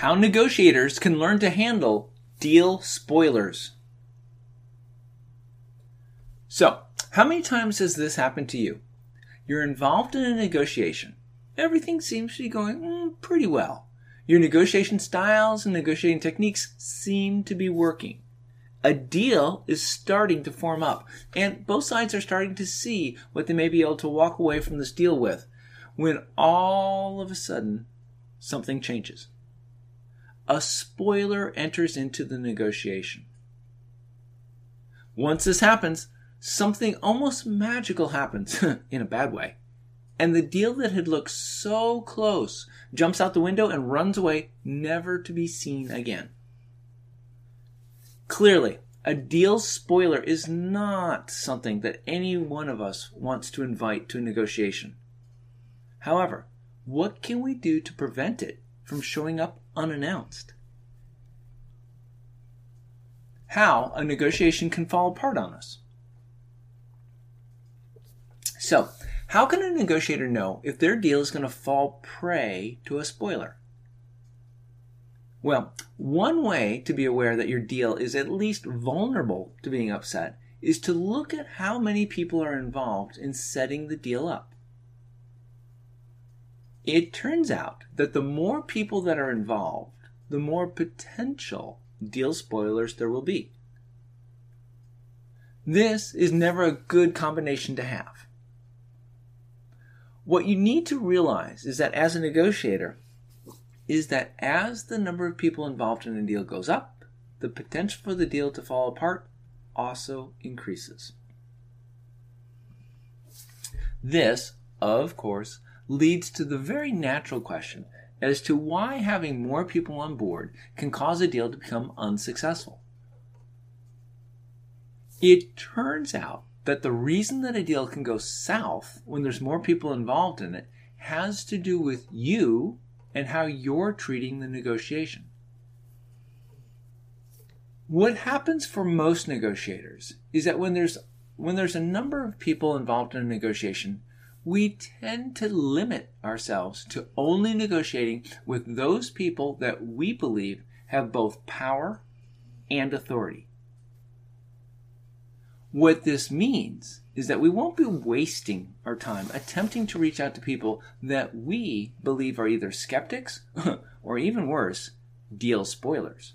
How negotiators can learn to handle deal spoilers. So, how many times has this happened to you? You're involved in a negotiation. Everything seems to be going mm, pretty well. Your negotiation styles and negotiating techniques seem to be working. A deal is starting to form up, and both sides are starting to see what they may be able to walk away from this deal with when all of a sudden something changes a spoiler enters into the negotiation. Once this happens, something almost magical happens, in a bad way. And the deal that had looked so close jumps out the window and runs away, never to be seen again. Clearly, a deal spoiler is not something that any one of us wants to invite to a negotiation. However, what can we do to prevent it from showing up unannounced. How a negotiation can fall apart on us. So, how can a negotiator know if their deal is going to fall prey to a spoiler? Well, one way to be aware that your deal is at least vulnerable to being upset is to look at how many people are involved in setting the deal up. It turns out that the more people that are involved, the more potential deal spoilers there will be. This is never a good combination to have. What you need to realize is that as a negotiator, is that as the number of people involved in a deal goes up, the potential for the deal to fall apart also increases. This, of course, leads to the very natural question as to why having more people on board can cause a deal to become unsuccessful. It turns out that the reason that a deal can go south when there's more people involved in it has to do with you and how you're treating the negotiation. What happens for most negotiators is that when there's when there's a number of people involved in a negotiation, we tend to limit ourselves to only negotiating with those people that we believe have both power and authority. What this means is that we won't be wasting our time attempting to reach out to people that we believe are either skeptics or even worse, deal spoilers.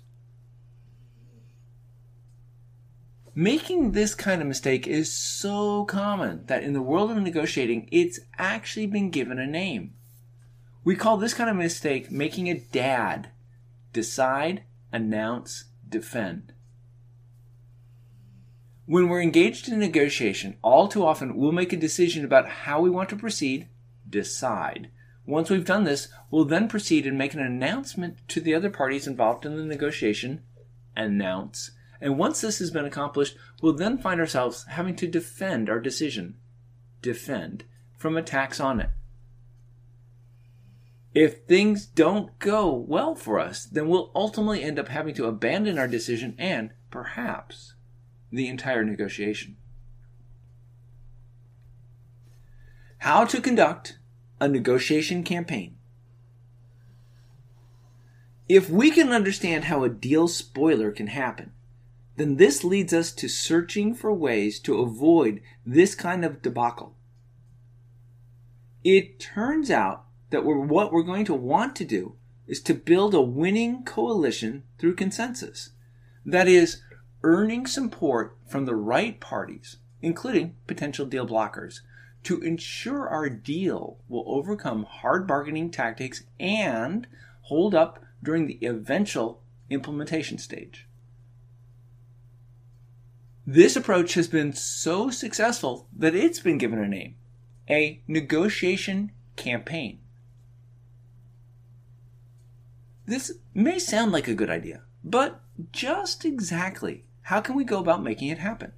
Making this kind of mistake is so common that in the world of negotiating, it's actually been given a name. We call this kind of mistake making a DAD decide, announce, defend. When we're engaged in negotiation, all too often we'll make a decision about how we want to proceed, decide. Once we've done this, we'll then proceed and make an announcement to the other parties involved in the negotiation, announce, and once this has been accomplished, we'll then find ourselves having to defend our decision. Defend from attacks on it. If things don't go well for us, then we'll ultimately end up having to abandon our decision and, perhaps, the entire negotiation. How to conduct a negotiation campaign. If we can understand how a deal spoiler can happen, then this leads us to searching for ways to avoid this kind of debacle. It turns out that we're, what we're going to want to do is to build a winning coalition through consensus. That is, earning support from the right parties, including potential deal blockers, to ensure our deal will overcome hard bargaining tactics and hold up during the eventual implementation stage. This approach has been so successful that it's been given a name a negotiation campaign. This may sound like a good idea, but just exactly how can we go about making it happen?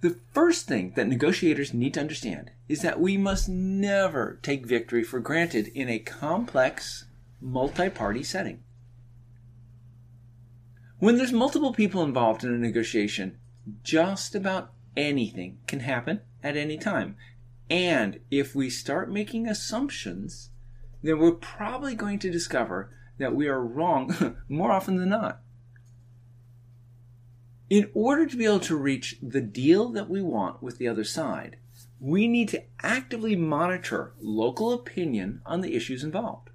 The first thing that negotiators need to understand is that we must never take victory for granted in a complex, multi party setting. When there's multiple people involved in a negotiation, just about anything can happen at any time. And if we start making assumptions, then we're probably going to discover that we are wrong more often than not. In order to be able to reach the deal that we want with the other side, we need to actively monitor local opinion on the issues involved.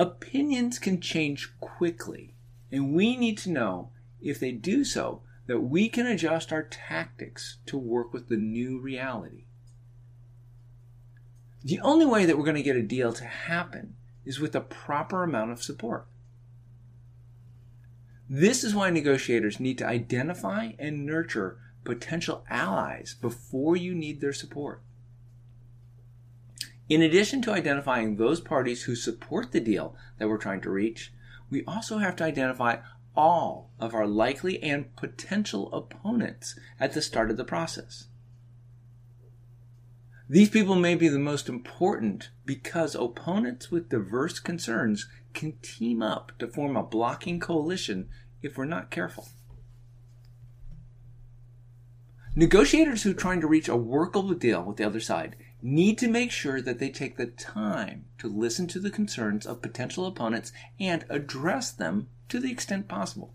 Opinions can change quickly, and we need to know if they do so that we can adjust our tactics to work with the new reality. The only way that we're going to get a deal to happen is with a proper amount of support. This is why negotiators need to identify and nurture potential allies before you need their support. In addition to identifying those parties who support the deal that we're trying to reach, we also have to identify all of our likely and potential opponents at the start of the process. These people may be the most important because opponents with diverse concerns can team up to form a blocking coalition if we're not careful. Negotiators who are trying to reach a workable deal with the other side need to make sure that they take the time to listen to the concerns of potential opponents and address them to the extent possible.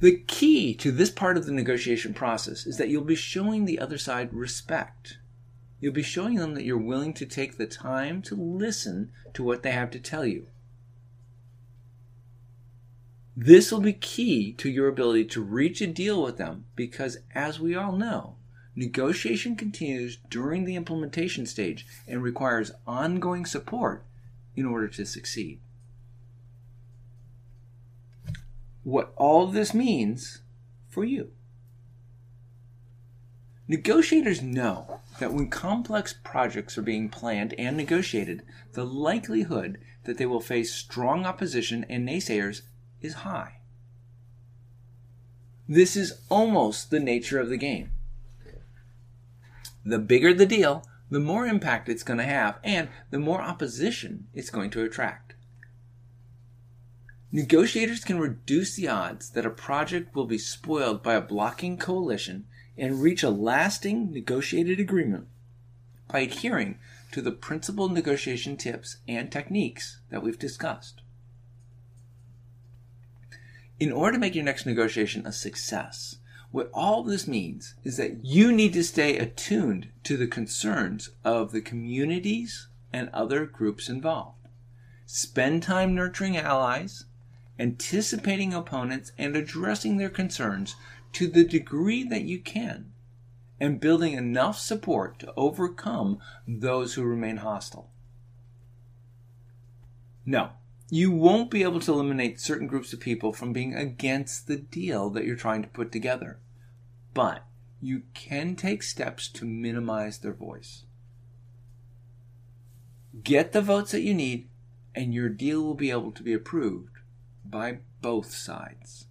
The key to this part of the negotiation process is that you'll be showing the other side respect. You'll be showing them that you're willing to take the time to listen to what they have to tell you. This will be key to your ability to reach a deal with them because, as we all know, negotiation continues during the implementation stage and requires ongoing support in order to succeed. What all this means for you. Negotiators know that when complex projects are being planned and negotiated, the likelihood that they will face strong opposition and naysayers is high. This is almost the nature of the game. The bigger the deal, the more impact it's going to have, and the more opposition it's going to attract. Negotiators can reduce the odds that a project will be spoiled by a blocking coalition and reach a lasting negotiated agreement by adhering to the principal negotiation tips and techniques that we've discussed. In order to make your next negotiation a success, what all this means is that you need to stay attuned to the concerns of the communities and other groups involved. Spend time nurturing allies, anticipating opponents, and addressing their concerns to the degree that you can, and building enough support to overcome those who remain hostile. No, you won't be able to eliminate certain groups of people from being against the deal that you're trying to put together. But you can take steps to minimize their voice. Get the votes that you need, and your deal will be able to be approved by both sides.